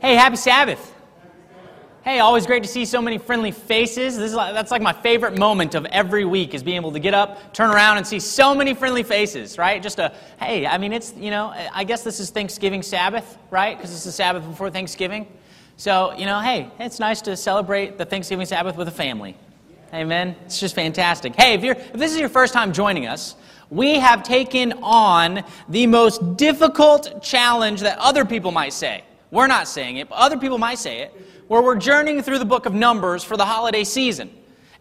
Hey, happy Sabbath. Hey, always great to see so many friendly faces. This is like, that's like my favorite moment of every week is being able to get up, turn around, and see so many friendly faces, right? Just a, hey, I mean, it's, you know, I guess this is Thanksgiving Sabbath, right? Because it's the Sabbath before Thanksgiving. So, you know, hey, it's nice to celebrate the Thanksgiving Sabbath with a family. Amen. It's just fantastic. Hey, if, you're, if this is your first time joining us, we have taken on the most difficult challenge that other people might say. We're not saying it, but other people might say it, where we're journeying through the book of Numbers for the holiday season.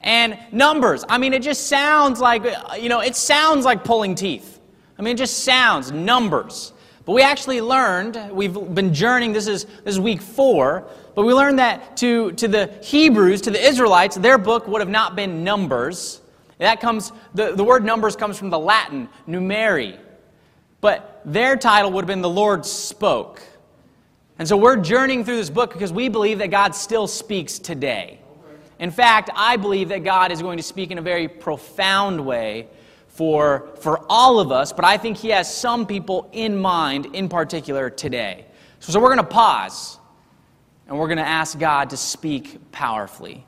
And Numbers, I mean, it just sounds like, you know, it sounds like pulling teeth. I mean, it just sounds, Numbers. But we actually learned, we've been journeying, this is, this is week four, but we learned that to, to the Hebrews, to the Israelites, their book would have not been Numbers. That comes, the, the word Numbers comes from the Latin, numeri. But their title would have been The Lord Spoke. And so we're journeying through this book because we believe that God still speaks today. In fact, I believe that God is going to speak in a very profound way for, for all of us, but I think He has some people in mind in particular today. So, so we're going to pause and we're going to ask God to speak powerfully.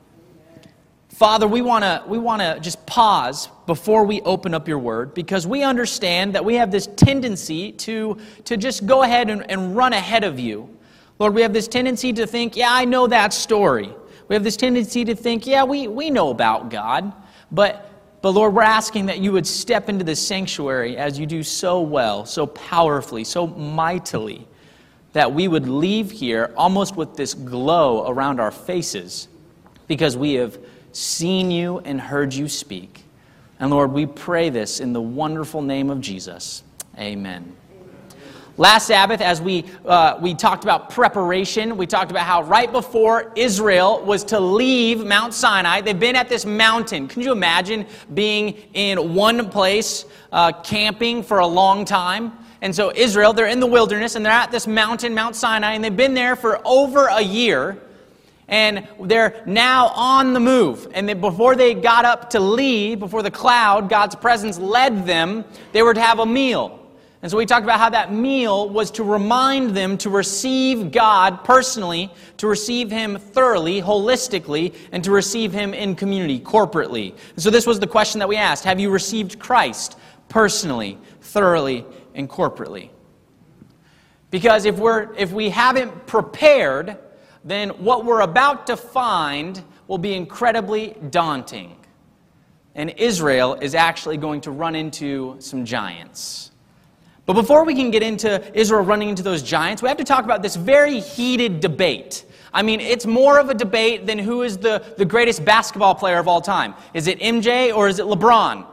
Father, we want to we want to just pause before we open up your word because we understand that we have this tendency to, to just go ahead and, and run ahead of you. Lord, we have this tendency to think, yeah, I know that story. We have this tendency to think, yeah, we, we know about God. But, but Lord, we're asking that you would step into the sanctuary as you do so well, so powerfully, so mightily, that we would leave here almost with this glow around our faces because we have seen you and heard you speak. And Lord, we pray this in the wonderful name of Jesus. Amen. Last Sabbath, as we, uh, we talked about preparation, we talked about how right before Israel was to leave Mount Sinai, they've been at this mountain. Can you imagine being in one place, uh, camping for a long time? And so, Israel, they're in the wilderness and they're at this mountain, Mount Sinai, and they've been there for over a year. And they're now on the move. And they, before they got up to leave, before the cloud, God's presence led them, they were to have a meal. And so we talked about how that meal was to remind them to receive God personally, to receive Him thoroughly, holistically, and to receive Him in community, corporately. And so this was the question that we asked Have you received Christ personally, thoroughly, and corporately? Because if, we're, if we haven't prepared, then what we're about to find will be incredibly daunting. And Israel is actually going to run into some giants. But before we can get into Israel running into those giants, we have to talk about this very heated debate. I mean, it's more of a debate than who is the, the greatest basketball player of all time. Is it MJ or is it LeBron?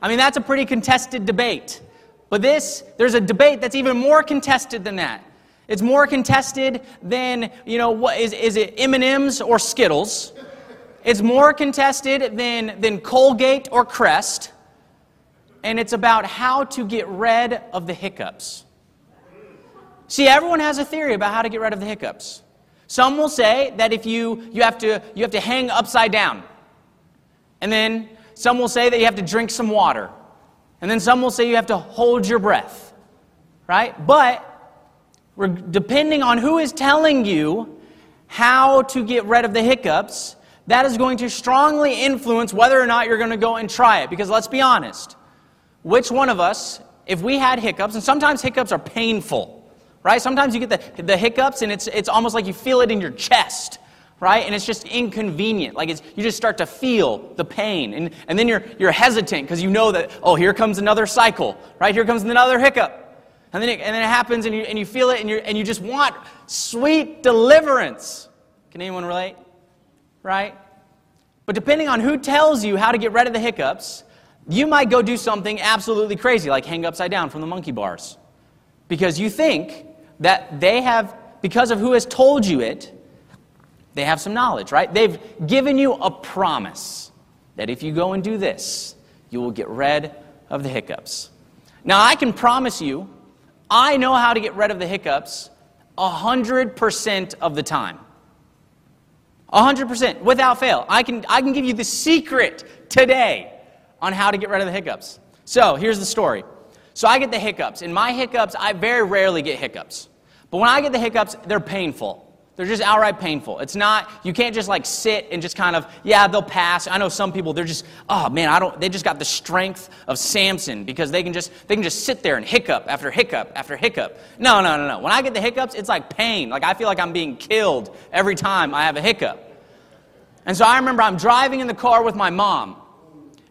I mean, that's a pretty contested debate. But this, there's a debate that's even more contested than that. It's more contested than, you know, what is, is it M&M's or Skittles? It's more contested than, than Colgate or Crest and it's about how to get rid of the hiccups. See, everyone has a theory about how to get rid of the hiccups. Some will say that if you, you, have to, you have to hang upside down. And then some will say that you have to drink some water. And then some will say you have to hold your breath. Right? But depending on who is telling you how to get rid of the hiccups, that is going to strongly influence whether or not you're going to go and try it. Because let's be honest, which one of us, if we had hiccups, and sometimes hiccups are painful, right? Sometimes you get the, the hiccups and it's, it's almost like you feel it in your chest, right? And it's just inconvenient. Like it's, you just start to feel the pain. And, and then you're, you're hesitant because you know that, oh, here comes another cycle, right? Here comes another hiccup. And then it, and then it happens and you, and you feel it and, you and you just want sweet deliverance. Can anyone relate? Right? But depending on who tells you how to get rid of the hiccups, you might go do something absolutely crazy, like hang upside down from the monkey bars. Because you think that they have, because of who has told you it, they have some knowledge, right? They've given you a promise that if you go and do this, you will get rid of the hiccups. Now, I can promise you, I know how to get rid of the hiccups 100% of the time. 100%, without fail. I can, I can give you the secret today on how to get rid of the hiccups. So here's the story. So I get the hiccups. In my hiccups, I very rarely get hiccups. But when I get the hiccups, they're painful. They're just outright painful. It's not, you can't just like sit and just kind of, yeah, they'll pass. I know some people, they're just, oh man, I don't, they just got the strength of Samson because they can just, they can just sit there and hiccup after hiccup after hiccup. No, no, no, no. When I get the hiccups, it's like pain. Like I feel like I'm being killed every time I have a hiccup. And so I remember I'm driving in the car with my mom,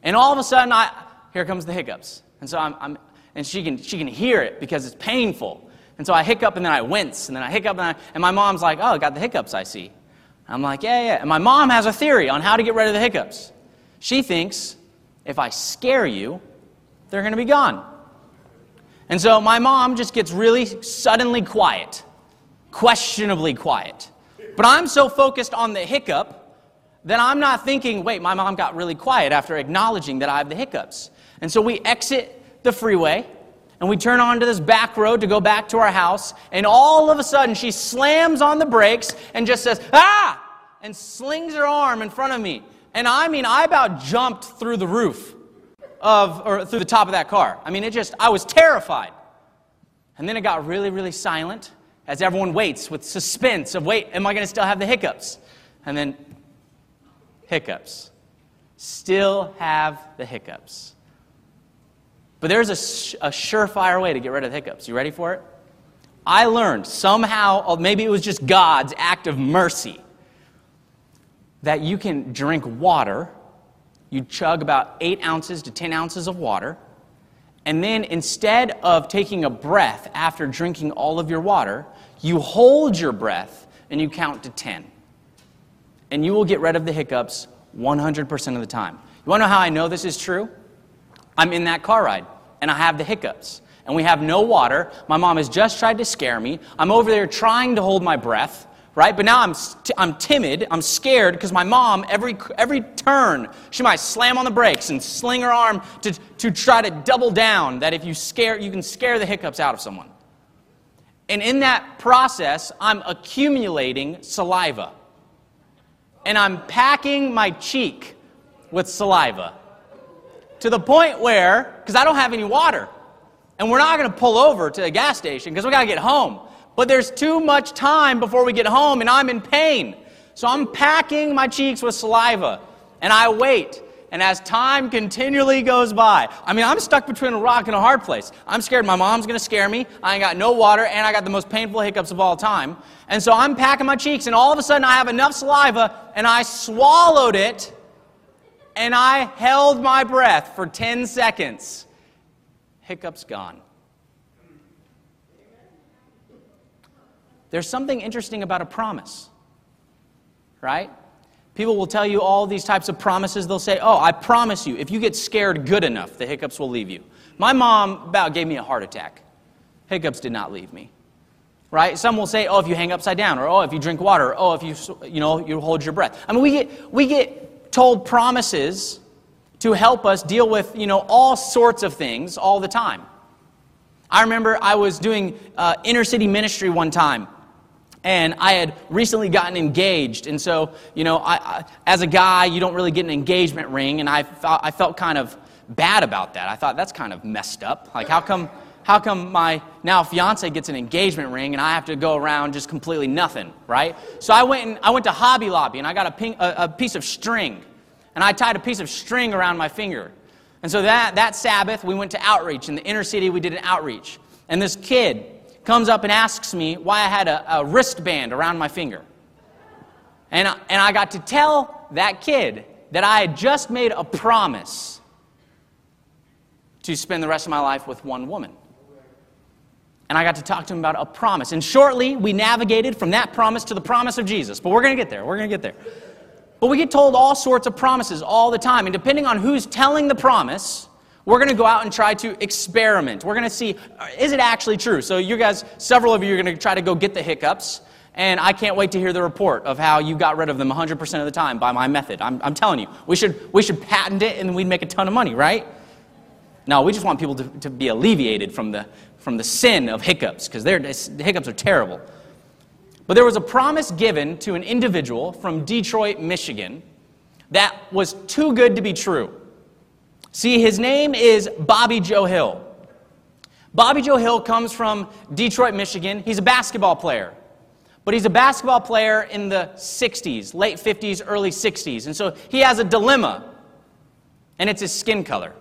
and all of a sudden I, here comes the hiccups. And so I'm, I'm and she can, she can hear it because it's painful. And so I hiccup and then I wince, and then I hiccup, and, I, and my mom's like, oh, I got the hiccups, I see. I'm like, yeah, yeah. And my mom has a theory on how to get rid of the hiccups. She thinks if I scare you, they're going to be gone. And so my mom just gets really suddenly quiet, questionably quiet. But I'm so focused on the hiccup that I'm not thinking, wait, my mom got really quiet after acknowledging that I have the hiccups. And so we exit the freeway and we turn onto this back road to go back to our house, and all of a sudden she slams on the brakes and just says, Ah! and slings her arm in front of me. And I mean, I about jumped through the roof of, or through the top of that car. I mean, it just, I was terrified. And then it got really, really silent as everyone waits with suspense of, wait, am I going to still have the hiccups? And then, hiccups. Still have the hiccups. But there's a, a surefire way to get rid of hiccups. You ready for it? I learned somehow, oh, maybe it was just God's act of mercy, that you can drink water. You chug about eight ounces to 10 ounces of water. And then instead of taking a breath after drinking all of your water, you hold your breath and you count to 10. And you will get rid of the hiccups 100% of the time. You want to know how I know this is true? I'm in that car ride and I have the hiccups. And we have no water. My mom has just tried to scare me. I'm over there trying to hold my breath, right? But now I'm, I'm timid. I'm scared because my mom, every, every turn, she might slam on the brakes and sling her arm to, to try to double down that if you scare, you can scare the hiccups out of someone. And in that process, I'm accumulating saliva. And I'm packing my cheek with saliva to the point where, because I don't have any water, and we're not going to pull over to a gas station because we got to get home. But there's too much time before we get home, and I'm in pain. So I'm packing my cheeks with saliva, and I wait. And as time continually goes by, I mean, I'm stuck between a rock and a hard place. I'm scared my mom's going to scare me. I ain't got no water, and I got the most painful hiccups of all time. And so I'm packing my cheeks, and all of a sudden I have enough saliva, and I swallowed it and I held my breath for 10 seconds. Hiccup's gone. There's something interesting about a promise, right? People will tell you all these types of promises. They'll say, Oh, I promise you, if you get scared good enough, the hiccups will leave you. My mom about gave me a heart attack. Hiccups did not leave me. Right? Some will say, Oh, if you hang upside down, or Oh, if you drink water, or, Oh, if you, you know, you hold your breath. I mean, we get, we get told promises to help us deal with, you know, all sorts of things all the time. I remember I was doing uh, inner city ministry one time, and I had recently gotten engaged. And so, you know, I, I, as a guy, you don't really get an engagement ring, and I, felt, I felt kind of bad about that. I thought that's kind of messed up. Like, how come, how come my now fiance gets an engagement ring and I have to go around just completely nothing, right? So I went and I went to Hobby Lobby and I got a, ping, a, a piece of string and I tied a piece of string around my finger. And so that, that Sabbath, we went to outreach. In the inner city, we did an outreach. And this kid comes up and asks me why I had a, a wristband around my finger. And, and I got to tell that kid that I had just made a promise to spend the rest of my life with one woman. And I got to talk to him about a promise. And shortly, we navigated from that promise to the promise of Jesus. But we're going to get there. We're going to get there. But we get told all sorts of promises all the time. And depending on who's telling the promise, we're going to go out and try to experiment. We're going to see, uh, is it actually true? So, you guys, several of you are going to try to go get the hiccups. And I can't wait to hear the report of how you got rid of them 100% of the time by my method. I'm, I'm telling you, we should, we should patent it and we'd make a ton of money, right? No, we just want people to, to be alleviated from the, from the sin of hiccups because the hiccups are terrible. But there was a promise given to an individual from Detroit, Michigan, that was too good to be true. See, his name is Bobby Joe Hill. Bobby Joe Hill comes from Detroit, Michigan. He's a basketball player. But he's a basketball player in the 60s, late 50s, early 60s. And so he has a dilemma, and it's his skin color.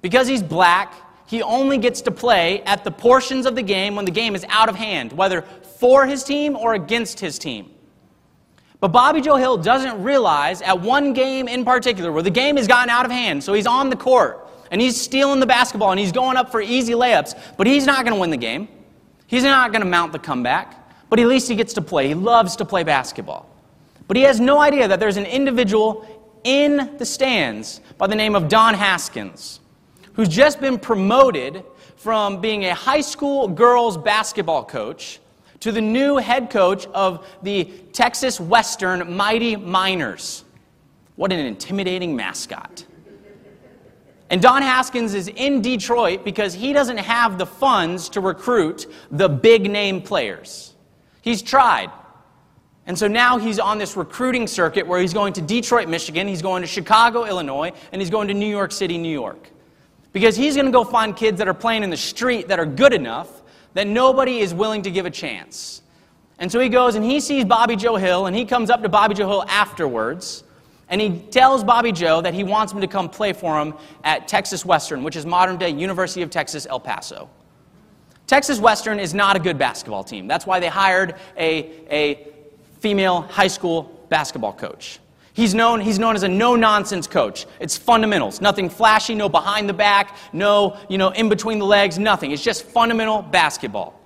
Because he's black, he only gets to play at the portions of the game when the game is out of hand, whether for his team or against his team. But Bobby Joe Hill doesn't realize at one game in particular where the game has gotten out of hand, so he's on the court and he's stealing the basketball and he's going up for easy layups, but he's not going to win the game. He's not going to mount the comeback, but at least he gets to play. He loves to play basketball. But he has no idea that there's an individual in the stands by the name of Don Haskins who's just been promoted from being a high school girls basketball coach to the new head coach of the Texas Western Mighty Miners. What an intimidating mascot. And Don Haskins is in Detroit because he doesn't have the funds to recruit the big name players. He's tried. And so now he's on this recruiting circuit where he's going to Detroit, Michigan, he's going to Chicago, Illinois, and he's going to New York City, New York. Because he's going to go find kids that are playing in the street that are good enough that nobody is willing to give a chance. And so he goes and he sees Bobby Joe Hill, and he comes up to Bobby Joe Hill afterwards, and he tells Bobby Joe that he wants him to come play for him at Texas Western, which is modern day University of Texas, El Paso. Texas Western is not a good basketball team. That's why they hired a, a female high school basketball coach. He's known, he's known as a no nonsense coach. It's fundamentals. Nothing flashy, no behind the back, no, you know, in between the legs, nothing. It's just fundamental basketball.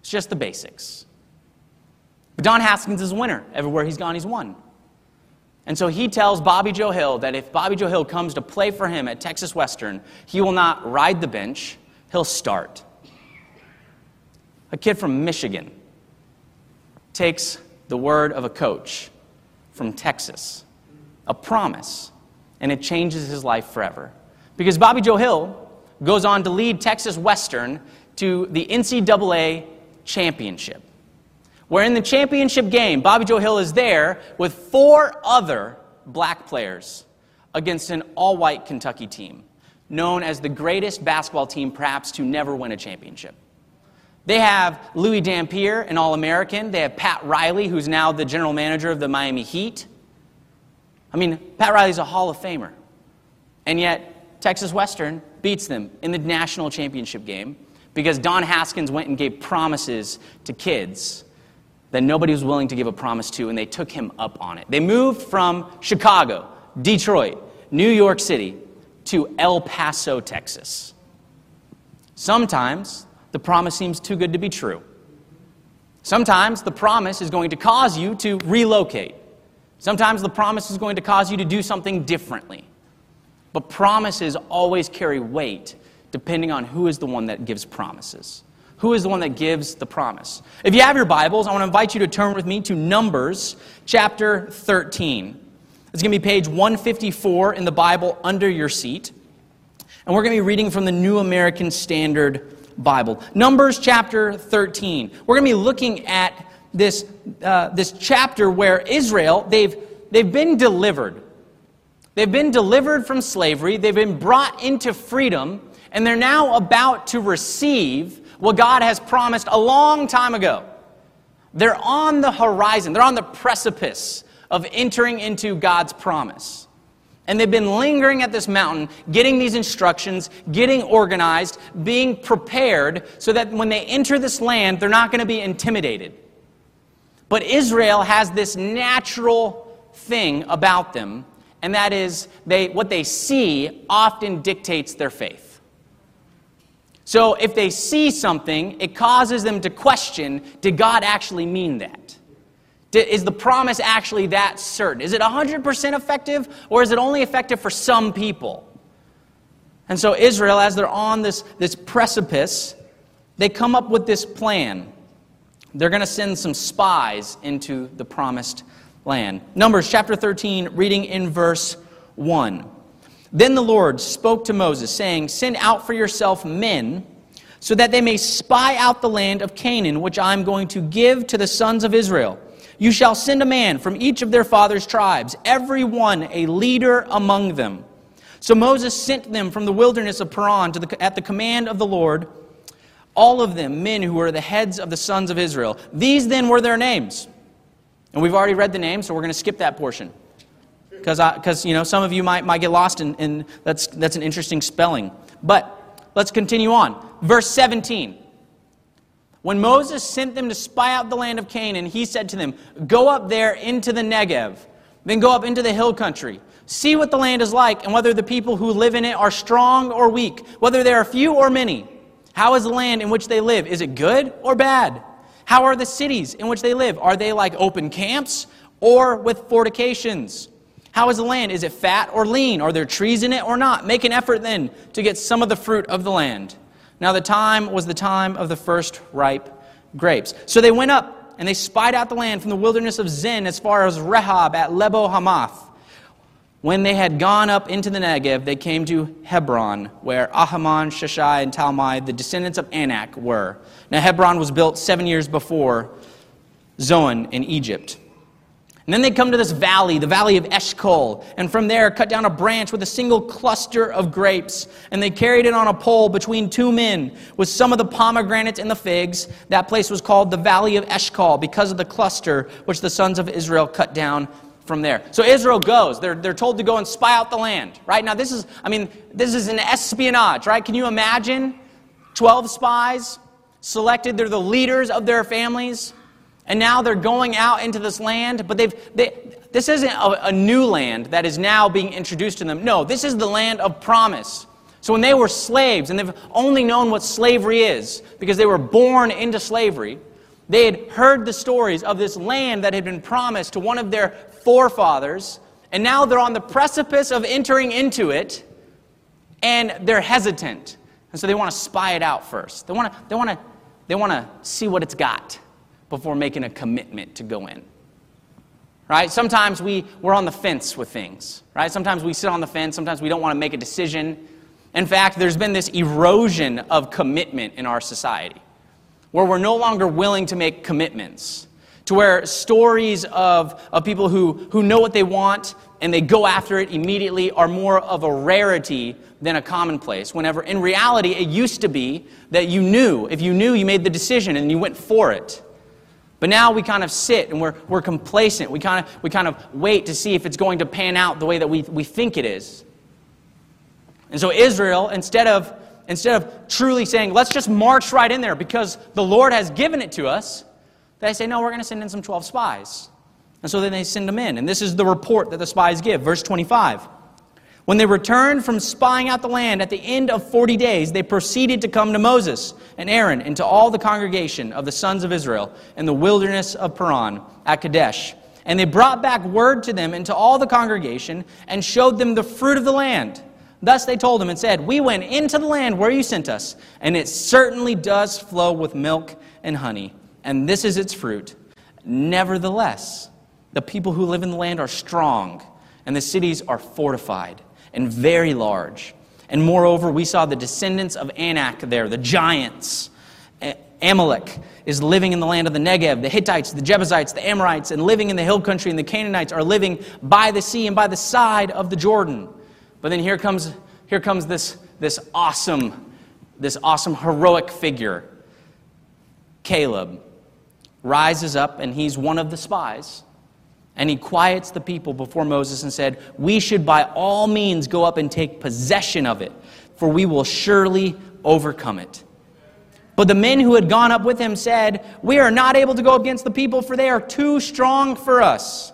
It's just the basics. But Don Haskins is a winner. Everywhere he's gone, he's won. And so he tells Bobby Joe Hill that if Bobby Joe Hill comes to play for him at Texas Western, he will not ride the bench, he'll start. A kid from Michigan takes the word of a coach from Texas. A promise. And it changes his life forever. Because Bobby Joe Hill goes on to lead Texas Western to the NCAA championship. Where in the championship game, Bobby Joe Hill is there with four other black players against an all white Kentucky team, known as the greatest basketball team perhaps to never win a championship. They have Louis Dampier, an All American. They have Pat Riley, who's now the general manager of the Miami Heat. I mean, Pat Riley's a Hall of Famer. And yet, Texas Western beats them in the national championship game because Don Haskins went and gave promises to kids that nobody was willing to give a promise to, and they took him up on it. They moved from Chicago, Detroit, New York City to El Paso, Texas. Sometimes the promise seems too good to be true. Sometimes the promise is going to cause you to relocate. Sometimes the promise is going to cause you to do something differently. But promises always carry weight depending on who is the one that gives promises. Who is the one that gives the promise? If you have your Bibles, I want to invite you to turn with me to Numbers chapter 13. It's going to be page 154 in the Bible under your seat. And we're going to be reading from the New American Standard Bible. Numbers chapter 13. We're going to be looking at this, uh, this chapter where Israel, they've, they've been delivered. They've been delivered from slavery, they've been brought into freedom, and they're now about to receive what God has promised a long time ago. They're on the horizon, they're on the precipice of entering into God's promise. And they've been lingering at this mountain, getting these instructions, getting organized, being prepared so that when they enter this land, they're not going to be intimidated. But Israel has this natural thing about them, and that is they, what they see often dictates their faith. So if they see something, it causes them to question did God actually mean that? Is the promise actually that certain? Is it 100% effective, or is it only effective for some people? And so, Israel, as they're on this, this precipice, they come up with this plan. They're going to send some spies into the promised land. Numbers chapter 13, reading in verse 1. Then the Lord spoke to Moses, saying, Send out for yourself men, so that they may spy out the land of Canaan, which I'm going to give to the sons of Israel. You shall send a man from each of their fathers' tribes, every one a leader among them. So Moses sent them from the wilderness of Paran to the, at the command of the Lord, all of them men who were the heads of the sons of Israel. These then were their names. And we've already read the names, so we're going to skip that portion. Because, you know, some of you might, might get lost in that's, that's an interesting spelling. But let's continue on. Verse 17. When Moses sent them to spy out the land of Canaan, he said to them, Go up there into the Negev, then go up into the hill country. See what the land is like, and whether the people who live in it are strong or weak, whether there are few or many. How is the land in which they live? Is it good or bad? How are the cities in which they live? Are they like open camps or with fortifications? How is the land? Is it fat or lean? Are there trees in it or not? Make an effort then to get some of the fruit of the land. Now the time was the time of the first ripe grapes. So they went up and they spied out the land from the wilderness of Zin as far as Rehob at Lebo Hamath. When they had gone up into the Negev, they came to Hebron, where Ahiman, Sheshai, and Talmai, the descendants of Anak, were. Now Hebron was built seven years before Zoan in Egypt. And then they come to this valley, the valley of Eshcol, and from there cut down a branch with a single cluster of grapes. And they carried it on a pole between two men with some of the pomegranates and the figs. That place was called the valley of Eshcol because of the cluster which the sons of Israel cut down from there. So Israel goes. They're, they're told to go and spy out the land, right? Now, this is, I mean, this is an espionage, right? Can you imagine 12 spies selected? They're the leaders of their families and now they're going out into this land, but they've, they, this isn't a, a new land that is now being introduced to them. No, this is the land of promise. So when they were slaves, and they've only known what slavery is because they were born into slavery, they had heard the stories of this land that had been promised to one of their forefathers, and now they're on the precipice of entering into it, and they're hesitant. And so they want to spy it out first. They want to, they want to, they want to see what it's got before making a commitment to go in. Right? Sometimes we, we're on the fence with things. Right? Sometimes we sit on the fence. Sometimes we don't want to make a decision. In fact, there's been this erosion of commitment in our society where we're no longer willing to make commitments. To where stories of, of people who, who know what they want and they go after it immediately are more of a rarity than a commonplace. Whenever in reality, it used to be that you knew. If you knew, you made the decision and you went for it. But now we kind of sit and we're, we're complacent. We kind, of, we kind of wait to see if it's going to pan out the way that we, we think it is. And so Israel, instead of, instead of truly saying, let's just march right in there because the Lord has given it to us, they say, no, we're going to send in some 12 spies. And so then they send them in. And this is the report that the spies give. Verse 25. When they returned from spying out the land at the end of 40 days, they proceeded to come to Moses and Aaron and to all the congregation of the sons of Israel in the wilderness of Paran at Kadesh. And they brought back word to them and to all the congregation and showed them the fruit of the land. Thus they told them and said, We went into the land where you sent us, and it certainly does flow with milk and honey, and this is its fruit. Nevertheless, the people who live in the land are strong, and the cities are fortified and very large. And moreover, we saw the descendants of Anak there, the giants. Amalek is living in the land of the Negev. The Hittites, the Jebusites, the Amorites, and living in the hill country, and the Canaanites are living by the sea and by the side of the Jordan. But then here comes, here comes this, this awesome, this awesome heroic figure. Caleb rises up, and he's one of the spies. And he quiets the people before Moses and said, We should by all means go up and take possession of it, for we will surely overcome it. But the men who had gone up with him said, We are not able to go against the people, for they are too strong for us.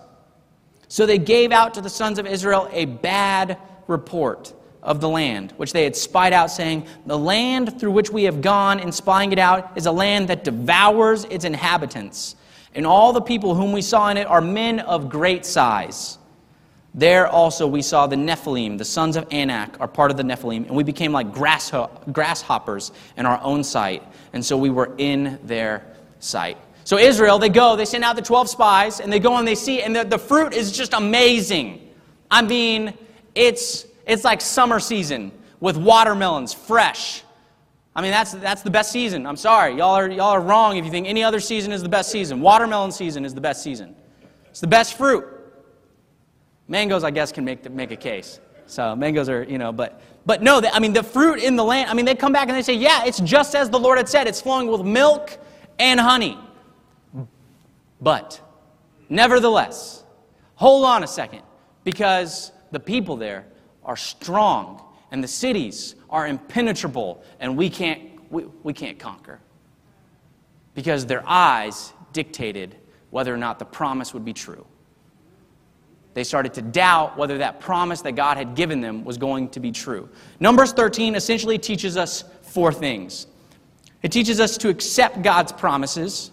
So they gave out to the sons of Israel a bad report of the land, which they had spied out, saying, The land through which we have gone in spying it out is a land that devours its inhabitants and all the people whom we saw in it are men of great size. There also we saw the Nephilim, the sons of Anak, are part of the Nephilim, and we became like grasshoppers in our own sight. And so we were in their sight. So Israel, they go, they send out the 12 spies, and they go and they see, and the, the fruit is just amazing. I mean, it's, it's like summer season with watermelons, fresh. I mean, that's, that's the best season. I'm sorry. Y'all are, y'all are wrong if you think any other season is the best season. Watermelon season is the best season. It's the best fruit. Mangoes, I guess, can make, the, make a case. So mangoes are, you know, but but no, I mean the fruit in the land. I mean they come back and they say, yeah, it's just as the Lord had said. It's flowing with milk and honey. But nevertheless, hold on a second, because the people there are strong and the cities are impenetrable, and we can't we, we can't conquer because their eyes dictated whether or not the promise would be true. They started to doubt whether that promise that God had given them was going to be true. Numbers 13 essentially teaches us four things it teaches us to accept God's promises,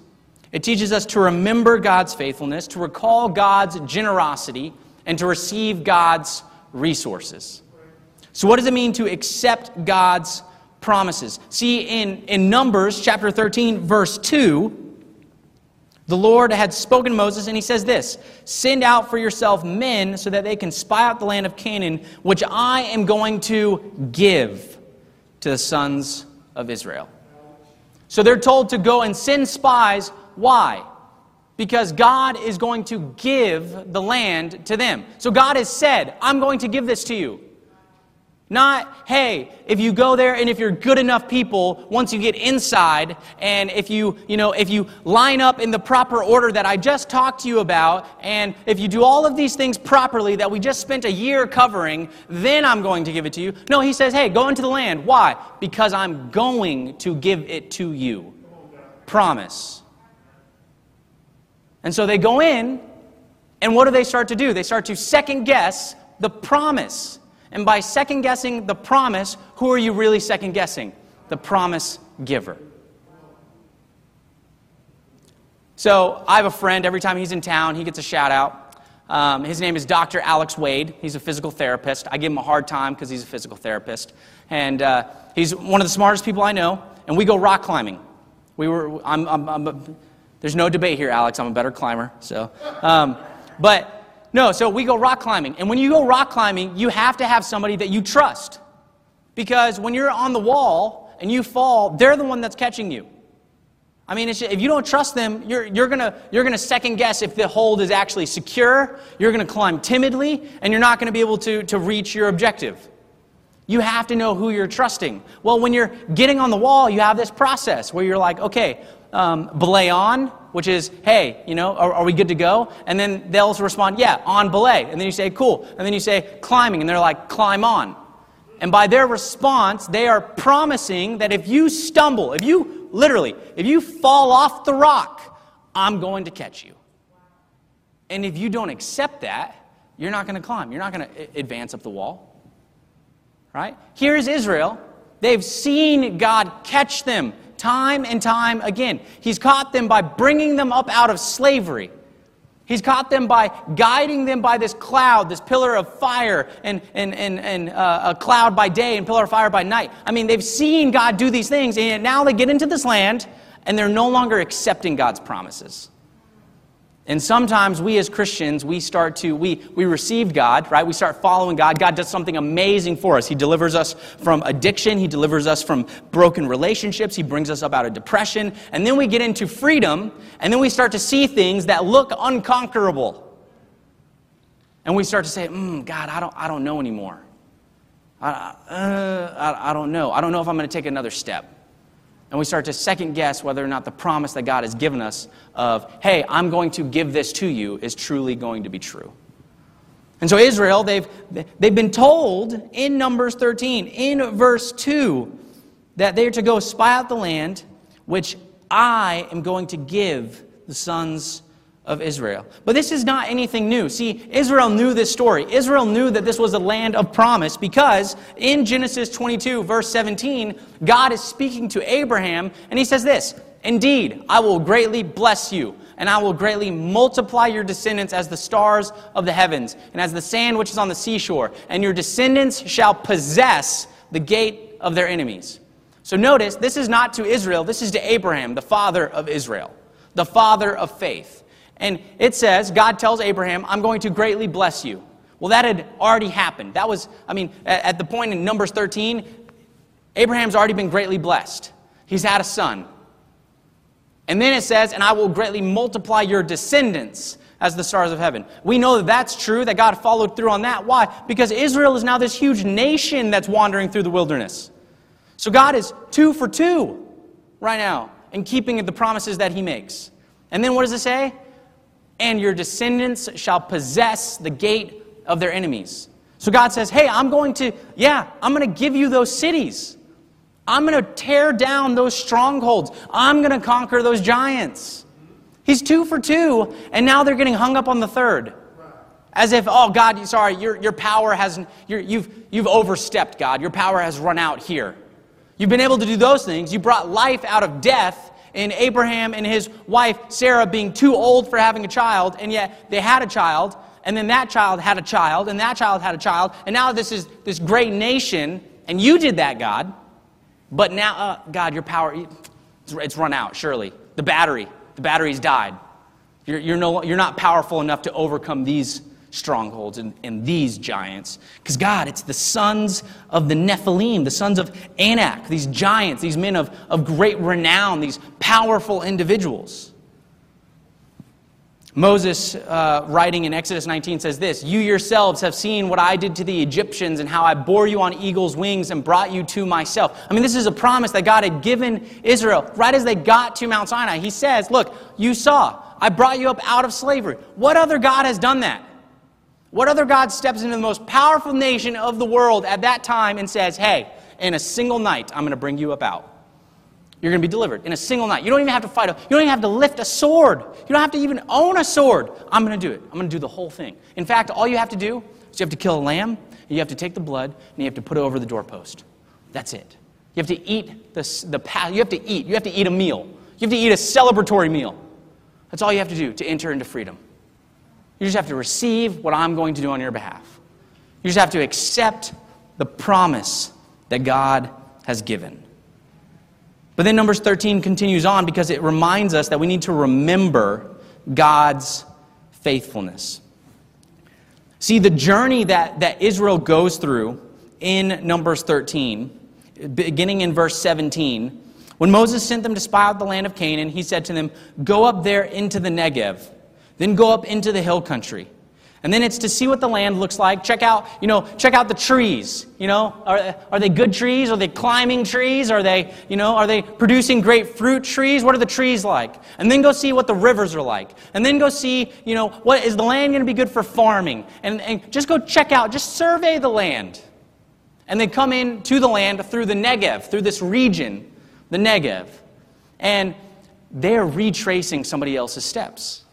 it teaches us to remember God's faithfulness, to recall God's generosity, and to receive God's resources. So, what does it mean to accept God's promises. See, in, in Numbers chapter 13, verse 2, the Lord had spoken to Moses, and he says this Send out for yourself men so that they can spy out the land of Canaan, which I am going to give to the sons of Israel. So they're told to go and send spies. Why? Because God is going to give the land to them. So God has said, I'm going to give this to you. Not, hey, if you go there and if you're good enough people, once you get inside, and if you, you know, if you line up in the proper order that I just talked to you about, and if you do all of these things properly that we just spent a year covering, then I'm going to give it to you. No, he says, hey, go into the land. Why? Because I'm going to give it to you. Promise. And so they go in, and what do they start to do? They start to second guess the promise. And by second guessing the promise, who are you really second guessing? The promise giver. So I have a friend, every time he's in town, he gets a shout out. Um, his name is Dr. Alex Wade. He's a physical therapist. I give him a hard time because he's a physical therapist. And uh, he's one of the smartest people I know. And we go rock climbing. We were, I'm, I'm, I'm a, there's no debate here, Alex. I'm a better climber. So, um, but no, so we go rock climbing. And when you go rock climbing, you have to have somebody that you trust. Because when you're on the wall and you fall, they're the one that's catching you. I mean, just, if you don't trust them, you're, you're going you're gonna second guess if the hold is actually secure. You're going to climb timidly, and you're not going to be able to, to reach your objective. You have to know who you're trusting. Well, when you're getting on the wall, you have this process where you're like, okay, um, belay on, which is, hey, you know, are, are, we good to go? And then they'll respond, yeah, on belay. And then you say, cool. And then you say, climbing. And they're like, climb on. And by their response, they are promising that if you stumble, if you, literally, if you fall off the rock, I'm going to catch you. And if you don't accept that, you're not going to climb. You're not going to advance up the wall. Right? Here's Israel. They've seen God catch them time and time again. He's caught them by bringing them up out of slavery. He's caught them by guiding them by this cloud, this pillar of fire, and, and, and, and uh, a cloud by day and pillar of fire by night. I mean, they've seen God do these things, and now they get into this land, and they're no longer accepting God's promises. And sometimes we as Christians, we start to, we, we receive God, right? We start following God. God does something amazing for us. He delivers us from addiction. He delivers us from broken relationships. He brings us up out of depression. And then we get into freedom, and then we start to see things that look unconquerable. And we start to say, mm, God, I don't, I don't know anymore. I, uh, I, I don't know. I don't know if I'm going to take another step and we start to second guess whether or not the promise that God has given us of, hey, I'm going to give this to you, is truly going to be true. And so, Israel, they've, they've been told in Numbers 13, in verse 2, that they are to go spy out the land, which I am going to give the sons of Israel. But this is not anything new. See, Israel knew this story. Israel knew that this was a land of promise because in Genesis 22, verse 17, God is speaking to Abraham, and he says this Indeed, I will greatly bless you, and I will greatly multiply your descendants as the stars of the heavens, and as the sand which is on the seashore, and your descendants shall possess the gate of their enemies. So notice, this is not to Israel, this is to Abraham, the father of Israel, the father of faith. And it says, God tells Abraham, I'm going to greatly bless you. Well, that had already happened. That was, I mean, at the point in Numbers 13, Abraham's already been greatly blessed. He's had a son. And then it says, and I will greatly multiply your descendants. as the stars of heaven. We know that that's true, that God followed through on that. Why? Because Israel is now this huge nation that's wandering through the wilderness. So God is two for two right now in keeping the promises that He makes. And then what does it say? And your descendants shall possess the gate of their enemies. So God says, Hey, I'm going to, yeah, I'm going to give you those cities. I'm going to tear down those strongholds. I'm going to conquer those giants. He's two for two, and now they're getting hung up on the third. As if, oh, God, sorry, your, your power has, you you've, you've overstepped, God. Your power has run out here. You've been able to do those things. You brought life out of death in Abraham and his wife Sarah being too old for having a child, and yet they had a child, and then that child had a child, and that child had a child, and now this is this great nation, and you did that, God. But now, uh, God, your power, it's run out, surely. The battery, the battery's died. You're, you're, no, you're not powerful enough to overcome these strongholds and, and these giants. Because, God, it's the sons of the Nephilim, the sons of Anak, these giants, these men of, of great renown, these powerful individuals. Moses, uh, writing in Exodus 19, says this You yourselves have seen what I did to the Egyptians and how I bore you on eagle's wings and brought you to myself. I mean, this is a promise that God had given Israel right as they got to Mount Sinai. He says, Look, you saw, I brought you up out of slavery. What other God has done that? What other God steps into the most powerful nation of the world at that time and says, Hey, in a single night, I'm going to bring you up out? You're going to be delivered in a single night. You don't even have to fight. You don't even have to lift a sword. You don't have to even own a sword. I'm going to do it. I'm going to do the whole thing. In fact, all you have to do is you have to kill a lamb, and you have to take the blood, and you have to put it over the doorpost. That's it. You have to eat the, the you have to eat. You have to eat a meal. You have to eat a celebratory meal. That's all you have to do to enter into freedom. You just have to receive what I'm going to do on your behalf. You just have to accept the promise that God has given. But then Numbers 13 continues on because it reminds us that we need to remember God's faithfulness. See, the journey that, that Israel goes through in Numbers 13, beginning in verse 17, when Moses sent them to spy out the land of Canaan, he said to them, Go up there into the Negev, then go up into the hill country. And then it's to see what the land looks like. Check out, you know, check out the trees. You know, are, are they good trees? Are they climbing trees? Are they, you know, are they producing great fruit trees? What are the trees like? And then go see what the rivers are like. And then go see, you know, what is the land going to be good for farming? And, and just go check out, just survey the land. And then come in to the land through the Negev, through this region, the Negev. And they're retracing somebody else's steps.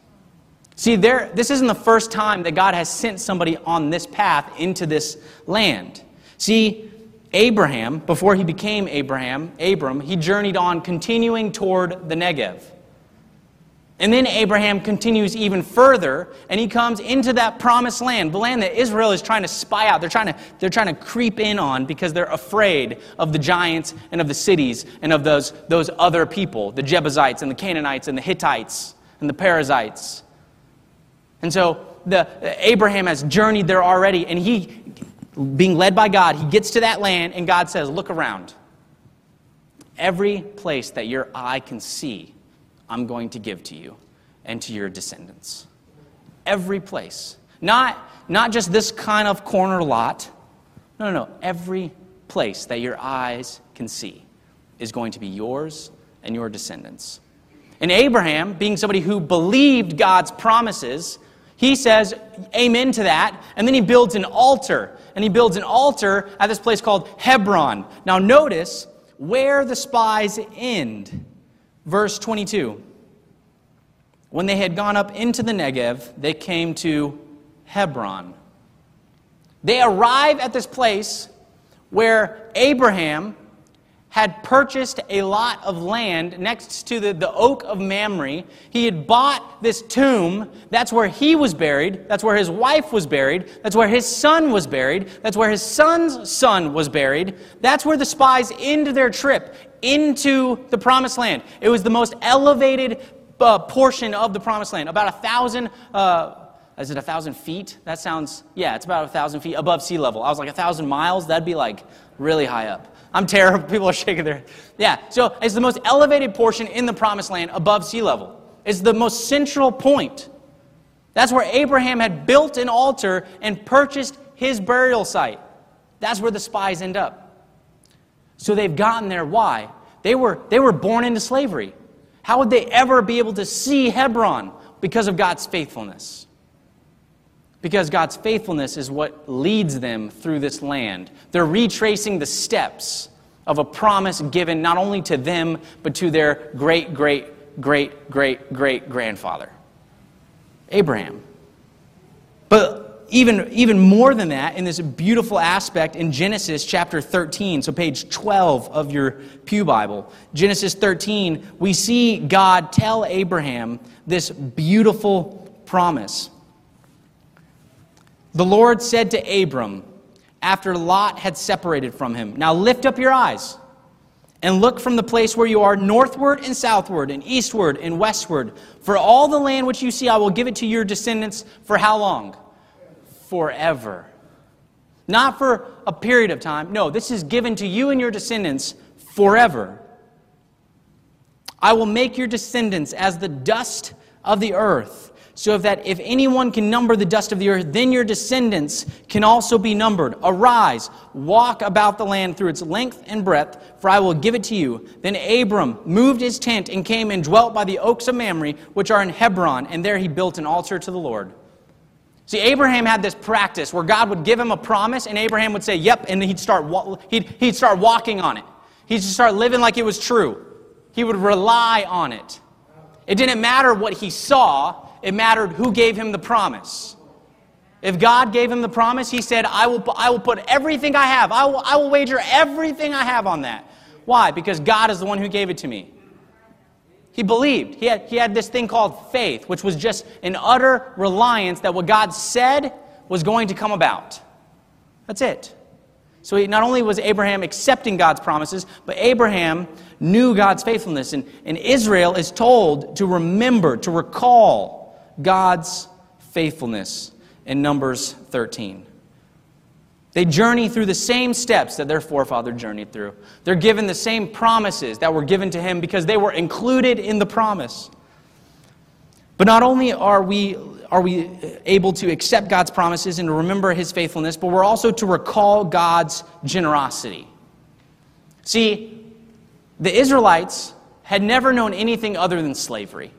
See, there, this isn't the first time that God has sent somebody on this path into this land. See, Abraham, before he became Abraham, Abram, he journeyed on continuing toward the Negev. And then Abraham continues even further, and he comes into that promised land, the land that Israel is trying to spy out. They're trying to, they're trying to creep in on because they're afraid of the giants and of the cities and of those, those other people, the Jebusites and the Canaanites and the Hittites and the Perizzites. And so the, Abraham has journeyed there already, and he, being led by God, he gets to that land, and God says, Look around. Every place that your eye can see, I'm going to give to you and to your descendants. Every place. Not, not just this kind of corner lot. No, no, no. Every place that your eyes can see is going to be yours and your descendants. And Abraham, being somebody who believed God's promises, he says amen to that, and then he builds an altar. And he builds an altar at this place called Hebron. Now, notice where the spies end. Verse 22. When they had gone up into the Negev, they came to Hebron. They arrive at this place where Abraham had purchased a lot of land next to the, the oak of Mamre. He had bought this tomb. That's where he was buried. That's where his wife was buried. That's where his son was buried. That's where his son's son was buried. That's where the spies ended their trip into the promised land. It was the most elevated uh, portion of the promised land, about a thousand. Uh, is it a thousand feet? That sounds, yeah, it's about a thousand feet above sea level. I was like, a thousand miles? That'd be like really high up. I'm terrible. People are shaking their Yeah. So it's the most elevated portion in the promised land above sea level. It's the most central point. That's where Abraham had built an altar and purchased his burial site. That's where the spies end up. So they've gotten there. Why? They were, they were born into slavery. How would they ever be able to see Hebron? Because of God's faithfulness. Because God's faithfulness is what leads them through this land. They're retracing the steps of a promise given not only to them, but to their great, great, great, great, great grandfather, Abraham. But even, even more than that, in this beautiful aspect in Genesis chapter 13, so page 12 of your Pew Bible, Genesis 13, we see God tell Abraham this beautiful promise. The Lord said to Abram, after Lot had separated from him, Now lift up your eyes and look from the place where you are northward and southward and eastward and westward. For all the land which you see, I will give it to your descendants for how long? Forever. Not for a period of time. No, this is given to you and your descendants forever. I will make your descendants as the dust of the earth so that if anyone can number the dust of the earth, then your descendants can also be numbered. Arise, walk about the land through its length and breadth, for I will give it to you. Then Abram moved his tent and came and dwelt by the oaks of Mamre, which are in Hebron, and there he built an altar to the Lord. See, Abraham had this practice where God would give him a promise, and Abraham would say, Yep, and he'd start, he'd, he'd start walking on it. He'd just start living like it was true. He would rely on it. It didn't matter what he saw, it mattered who gave him the promise. If God gave him the promise, he said, I will, I will put everything I have, I will, I will wager everything I have on that. Why? Because God is the one who gave it to me. He believed. He had, he had this thing called faith, which was just an utter reliance that what God said was going to come about. That's it. So he, not only was Abraham accepting God's promises, but Abraham knew God's faithfulness. And, and Israel is told to remember, to recall God's faithfulness in Numbers 13. They journey through the same steps that their forefather journeyed through. They're given the same promises that were given to him because they were included in the promise. But not only are we, are we able to accept God's promises and to remember his faithfulness, but we're also to recall God's generosity. See, the Israelites had never known anything other than slavery.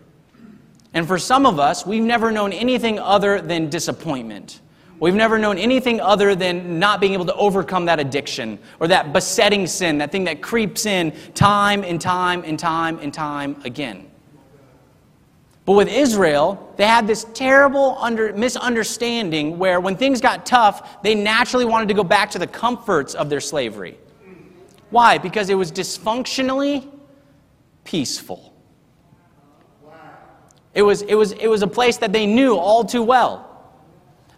And for some of us, we've never known anything other than disappointment. We've never known anything other than not being able to overcome that addiction or that besetting sin, that thing that creeps in time and time and time and time again. But with Israel, they had this terrible under, misunderstanding where when things got tough, they naturally wanted to go back to the comforts of their slavery. Why? Because it was dysfunctionally peaceful. It was, it, was, it was a place that they knew all too well.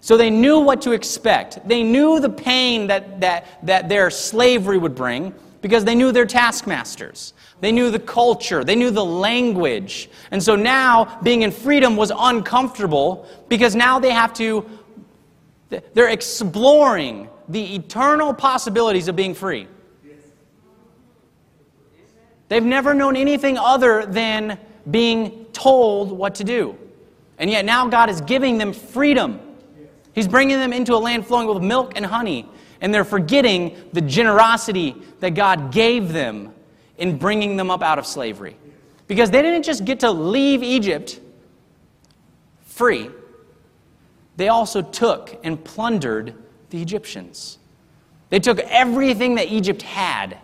So they knew what to expect. They knew the pain that, that, that their slavery would bring because they knew their taskmasters. They knew the culture. They knew the language. And so now being in freedom was uncomfortable because now they have to, they're exploring the eternal possibilities of being free. They've never known anything other than being told what to do. And yet now God is giving them freedom. He's bringing them into a land flowing with milk and honey. And they're forgetting the generosity that God gave them in bringing them up out of slavery. Because they didn't just get to leave Egypt free, they also took and plundered the Egyptians. They took everything that Egypt had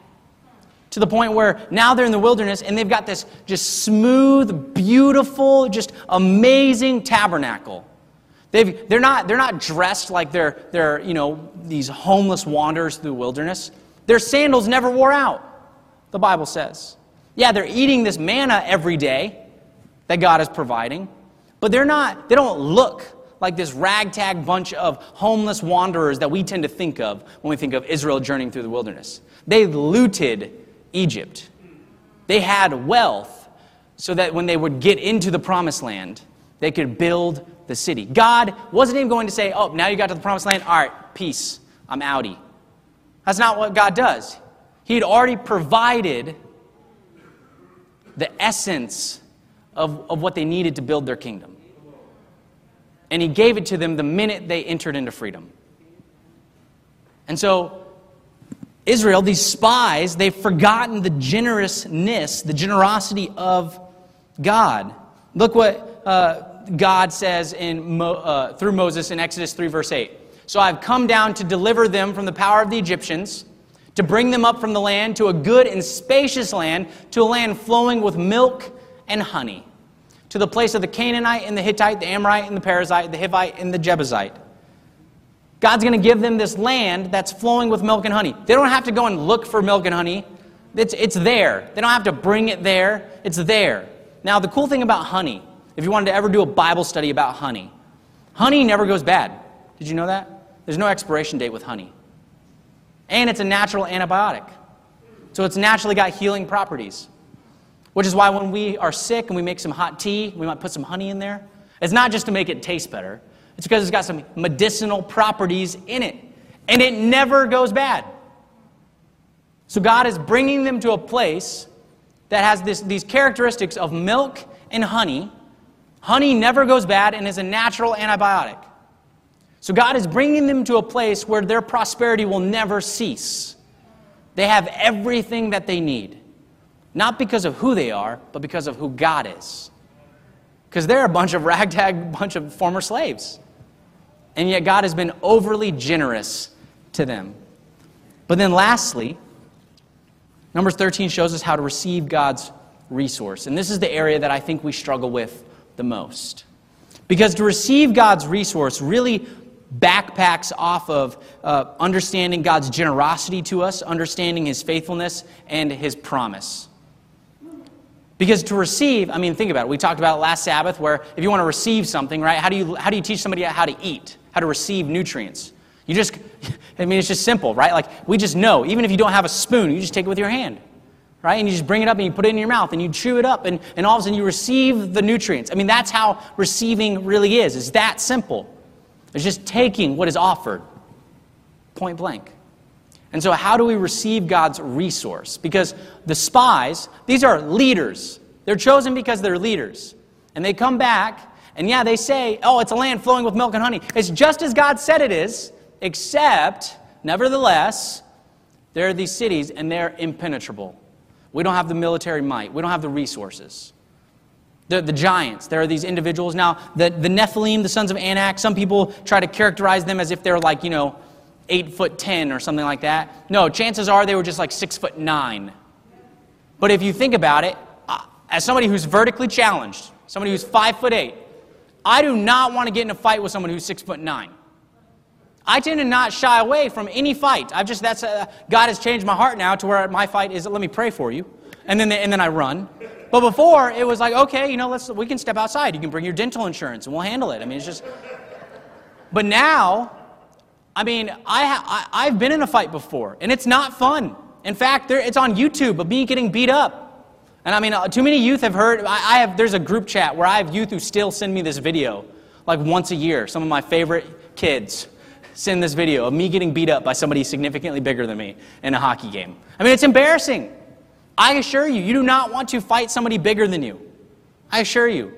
to the point where now they're in the wilderness and they've got this just smooth, beautiful, just amazing tabernacle. They've, they're, not, they're not dressed like they're, they're, you know, these homeless wanderers through the wilderness. Their sandals never wore out, the Bible says. Yeah, they're eating this manna every day that God is providing, but they're not, they don't look like this ragtag bunch of homeless wanderers that we tend to think of when we think of Israel journeying through the wilderness. They looted Egypt. They had wealth so that when they would get into the promised land, they could build the city. God wasn't even going to say, Oh, now you got to the promised land. All right, peace. I'm outie. That's not what God does. He had already provided the essence of, of what they needed to build their kingdom. and he gave it to them the minute they entered into freedom. And so, Israel, these spies, they've forgotten the generousness, the generosity of God. Look what uh, God says in Mo, uh, through Moses in Exodus 3, verse 8. So I've come down to deliver them from the power of the Egyptians, to bring them up from the land to a good and spacious land, to a land flowing with milk and honey, to the place of the Canaanite and the Hittite, the Amorite and the Perizzite, the Hivite and the Jebusite God's going to give them this land that's flowing with milk and honey. They don't have to go and look for milk and honey. It's, it's there. They don't have to bring it there. It's there. Now, the cool thing about honey, if you wanted to ever do a Bible study about honey, honey never goes bad. Did you know that? There's no expiration date with honey. And it's a natural antibiotic. So it's naturally got healing properties. Which is why when we are sick and we make some hot tea, we might put some honey in there. It's not just to make it taste better, it's because it's got some medicinal properties in it. And it never goes bad. So God is bringing them to a place that has this, these characteristics of milk and honey. Honey never goes bad and is a natural antibiotic. So God is bringing them to a place where their prosperity will never cease. They have everything that they need. Not because of who they are, but because of who God is. Because they're a bunch of ragtag, bunch of former slaves. And yet God has been overly generous to them. But then lastly, Numbers 13 shows us how to receive God's resource. And this is the area that I think we struggle with the most. Because to receive God's resource really backpacks off of uh, understanding God's generosity to us, understanding His faithfulness, and His promise. Because to receive, I mean, think about it. We talked about last Sabbath where if you want to receive something, right, how do you, how do you teach somebody how to eat? how to receive nutrients. You just, I mean, it's just simple, right? Like, we just know. Even if you don't have a spoon, you just take it with your hand, right? And you just bring it up and you put it in your mouth and you chew it up, and, and all of a sudden you receive the nutrients. I mean, that's how receiving really is. It's that simple. It's just taking what is offered, point blank. And so, how do we receive God's resource? Because the spies, these are leaders. They're chosen because they're leaders. And they come back and yeah, they say, oh, it's a land flowing with milk and honey. It's just as God said it is, except, nevertheless, there are these cities and they're impenetrable. We don't have the military might, we don't have the resources. The, the giants, there are these individuals. Now, the, the Nephilim, the sons of Anak, some people try to characterize them as if they're like, you know, eight foot ten or something like that. No, chances are they were just like six foot nine. But if you think about it, uh, as somebody who's vertically challenged, somebody who's five foot eight, I do not want to get in a fight with someone who's six foot nine. I tend to not shy away from any fight. I've just that's uh, God has changed my heart now to where my fight is. Let me pray for you, and then and then I run. But before it was like, okay, you know, let's we can step outside. You can bring your dental insurance, and we'll handle it. I mean, it's just. But now, I mean, I, ha- I I've been in a fight before, and it's not fun. In fact, there, it's on YouTube of me getting beat up. And I mean, uh, too many youth have heard. I, I have. There's a group chat where I have youth who still send me this video, like once a year. Some of my favorite kids send this video of me getting beat up by somebody significantly bigger than me in a hockey game. I mean, it's embarrassing. I assure you, you do not want to fight somebody bigger than you. I assure you.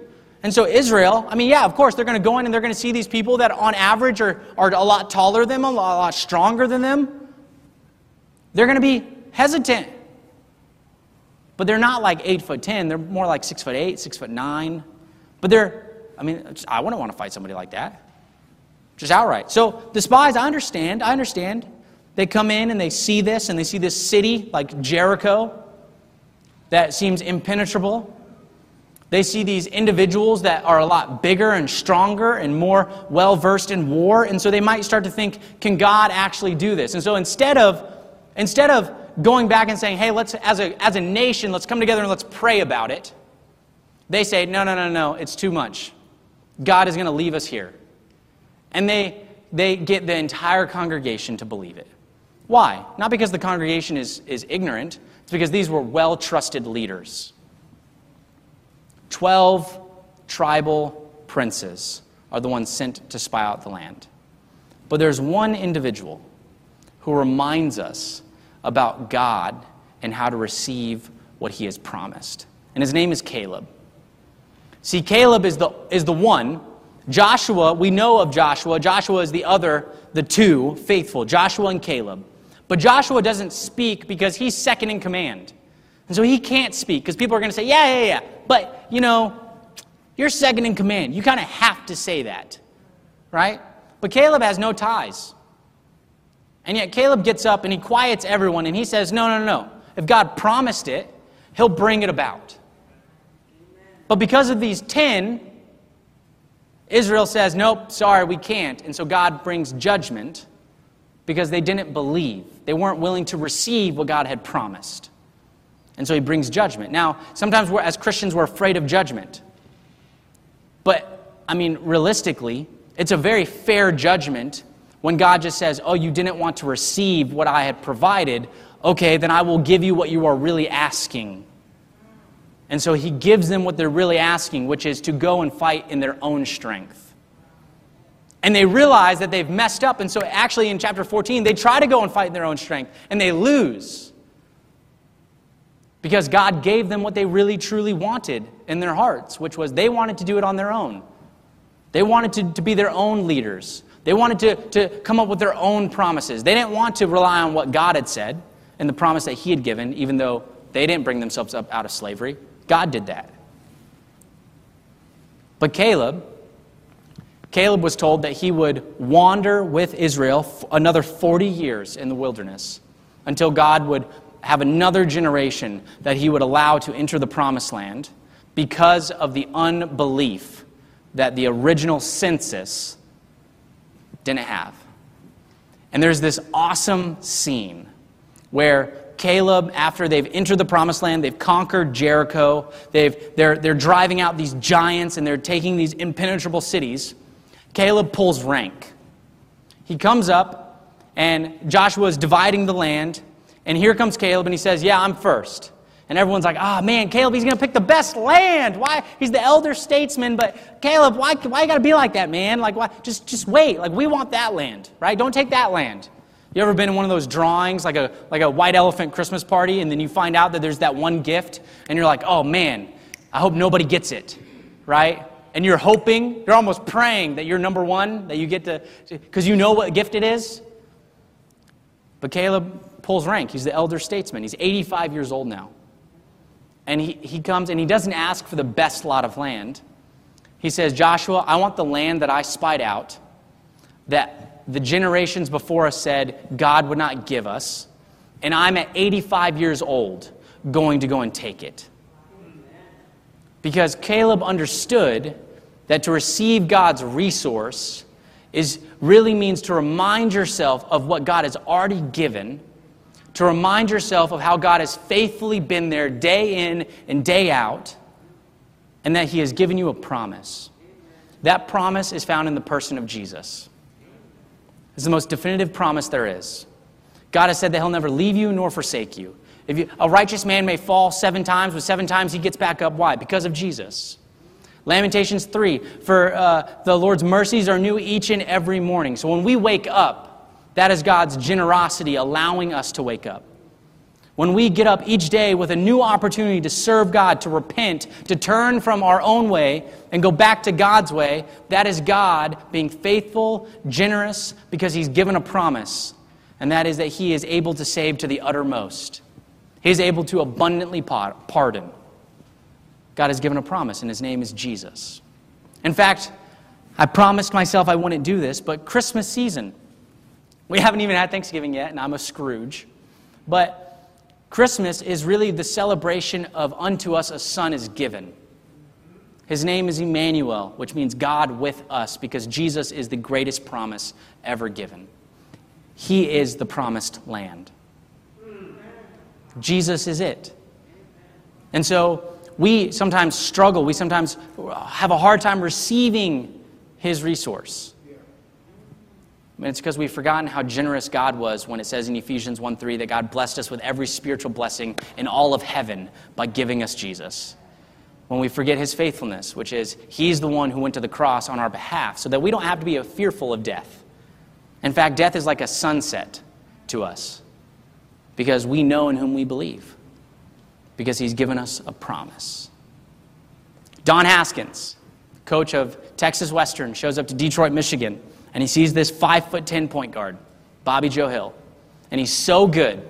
And so, Israel, I mean, yeah, of course, they're going to go in and they're going to see these people that on average are, are a lot taller than them, a lot, a lot stronger than them. They're going to be hesitant. But they're not like eight foot ten. They're more like six foot eight, six foot nine. But they're, I mean, I wouldn't want to fight somebody like that. Just outright. So the spies, I understand. I understand. They come in and they see this and they see this city like Jericho that seems impenetrable. They see these individuals that are a lot bigger and stronger and more well versed in war. And so they might start to think, can God actually do this? And so instead of, instead of going back and saying, hey, let's, as a, as a nation, let's come together and let's pray about it. They say, no, no, no, no, it's too much. God is going to leave us here. And they, they get the entire congregation to believe it. Why? Not because the congregation is, is ignorant, it's because these were well trusted leaders. Twelve tribal princes are the ones sent to spy out the land. But there's one individual who reminds us about God and how to receive what he has promised. And his name is Caleb. See, Caleb is the, is the one, Joshua, we know of Joshua. Joshua is the other, the two faithful, Joshua and Caleb. But Joshua doesn't speak because he's second in command. And so he can't speak because people are going to say, yeah, yeah, yeah. But, you know, you're second in command. You kind of have to say that, right? But Caleb has no ties. And yet Caleb gets up and he quiets everyone and he says, no, no, no. If God promised it, he'll bring it about. But because of these 10, Israel says, nope, sorry, we can't. And so God brings judgment because they didn't believe. They weren't willing to receive what God had promised. And so he brings judgment. Now, sometimes we're, as Christians, we're afraid of judgment. But, I mean, realistically, it's a very fair judgment when God just says, Oh, you didn't want to receive what I had provided. Okay, then I will give you what you are really asking. And so he gives them what they're really asking, which is to go and fight in their own strength. And they realize that they've messed up. And so, actually, in chapter 14, they try to go and fight in their own strength, and they lose. Because God gave them what they really, truly wanted in their hearts, which was they wanted to do it on their own. They wanted to, to be their own leaders. They wanted to, to come up with their own promises. They didn't want to rely on what God had said and the promise that He had given, even though they didn't bring themselves up out of slavery. God did that. But Caleb, Caleb was told that he would wander with Israel another 40 years in the wilderness until God would have another generation that he would allow to enter the promised land because of the unbelief that the original census didn't have. And there's this awesome scene where Caleb, after they've entered the promised land, they've conquered Jericho, they've, they're, they're driving out these giants and they're taking these impenetrable cities. Caleb pulls rank. He comes up, and Joshua is dividing the land, and here comes Caleb, and he says, Yeah, I'm first. And everyone's like, ah, oh, man, Caleb, he's going to pick the best land. Why? He's the elder statesman, but Caleb, why, why you got to be like that, man? Like, why? Just, just wait. Like, we want that land, right? Don't take that land. You ever been in one of those drawings, like a, like a white elephant Christmas party, and then you find out that there's that one gift, and you're like, oh, man, I hope nobody gets it, right? And you're hoping, you're almost praying that you're number one, that you get to, because you know what gift it is. But Caleb pulls rank. He's the elder statesman. He's 85 years old now. And he, he comes and he doesn't ask for the best lot of land. He says, Joshua, I want the land that I spied out, that the generations before us said God would not give us. And I'm at 85 years old going to go and take it. Because Caleb understood that to receive God's resource is really means to remind yourself of what God has already given to remind yourself of how God has faithfully been there day in and day out, and that He has given you a promise. That promise is found in the person of Jesus. It's the most definitive promise there is. God has said that He'll never leave you nor forsake you. If you, a righteous man may fall seven times, but seven times he gets back up. Why? Because of Jesus. Lamentations 3 For uh, the Lord's mercies are new each and every morning. So when we wake up, that is God's generosity allowing us to wake up. When we get up each day with a new opportunity to serve God, to repent, to turn from our own way and go back to God's way, that is God being faithful, generous, because He's given a promise, and that is that He is able to save to the uttermost. He is able to abundantly pardon. God has given a promise, and His name is Jesus. In fact, I promised myself I wouldn't do this, but Christmas season, we haven't even had Thanksgiving yet, and I'm a Scrooge. But Christmas is really the celebration of unto us a son is given. His name is Emmanuel, which means God with us, because Jesus is the greatest promise ever given. He is the promised land. Jesus is it. And so we sometimes struggle, we sometimes have a hard time receiving his resource. And it's because we've forgotten how generous God was when it says in Ephesians 1 3 that God blessed us with every spiritual blessing in all of heaven by giving us Jesus. When we forget his faithfulness, which is he's the one who went to the cross on our behalf so that we don't have to be fearful of death. In fact, death is like a sunset to us because we know in whom we believe, because he's given us a promise. Don Haskins, coach of Texas Western, shows up to Detroit, Michigan, and he sees this five foot ten point guard, Bobby Joe Hill. And he's so good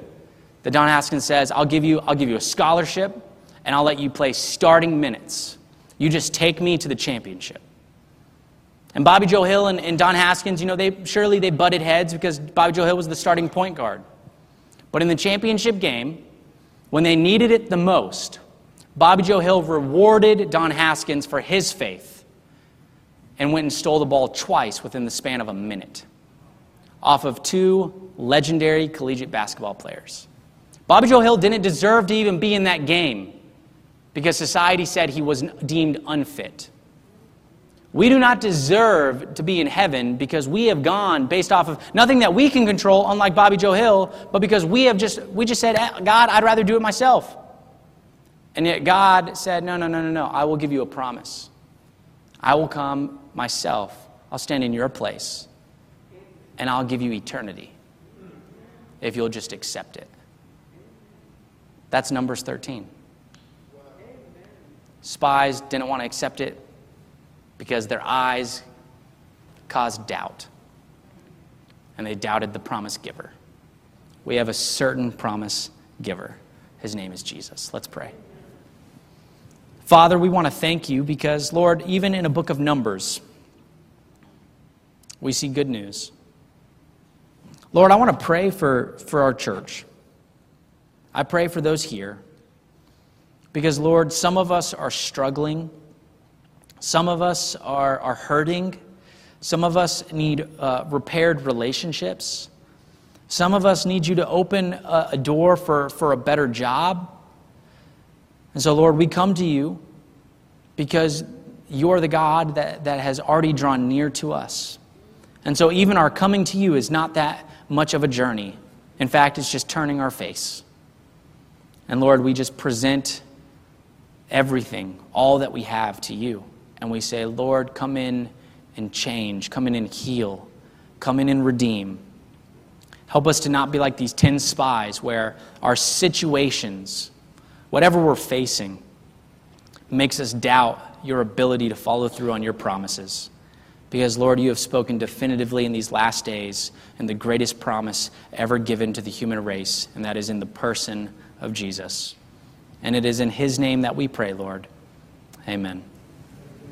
that Don Haskins says, I'll give you, I'll give you a scholarship and I'll let you play starting minutes. You just take me to the championship. And Bobby Joe Hill and, and Don Haskins, you know, they surely they butted heads because Bobby Joe Hill was the starting point guard. But in the championship game, when they needed it the most, Bobby Joe Hill rewarded Don Haskins for his faith and went and stole the ball twice within the span of a minute off of two legendary collegiate basketball players. Bobby Joe Hill didn't deserve to even be in that game because society said he was deemed unfit. We do not deserve to be in heaven because we have gone based off of nothing that we can control, unlike Bobby Joe Hill, but because we have just we just said, eh, God, I'd rather do it myself. And yet God said, No, no, no, no, no. I will give you a promise. I will come myself. I'll stand in your place. And I'll give you eternity if you'll just accept it. That's Numbers 13. Spies didn't want to accept it because their eyes caused doubt. And they doubted the promise giver. We have a certain promise giver. His name is Jesus. Let's pray. Father, we want to thank you because, Lord, even in a book of Numbers, we see good news. Lord, I want to pray for, for our church. I pray for those here because, Lord, some of us are struggling some of us are, are hurting. Some of us need uh, repaired relationships. Some of us need you to open a, a door for, for a better job. And so, Lord, we come to you because you're the God that, that has already drawn near to us. And so, even our coming to you is not that much of a journey. In fact, it's just turning our face. And Lord, we just present everything, all that we have to you and we say, Lord, come in and change, come in and heal, come in and redeem. Help us to not be like these 10 spies where our situations, whatever we're facing, makes us doubt your ability to follow through on your promises. Because, Lord, you have spoken definitively in these last days and the greatest promise ever given to the human race, and that is in the person of Jesus. And it is in his name that we pray, Lord. Amen.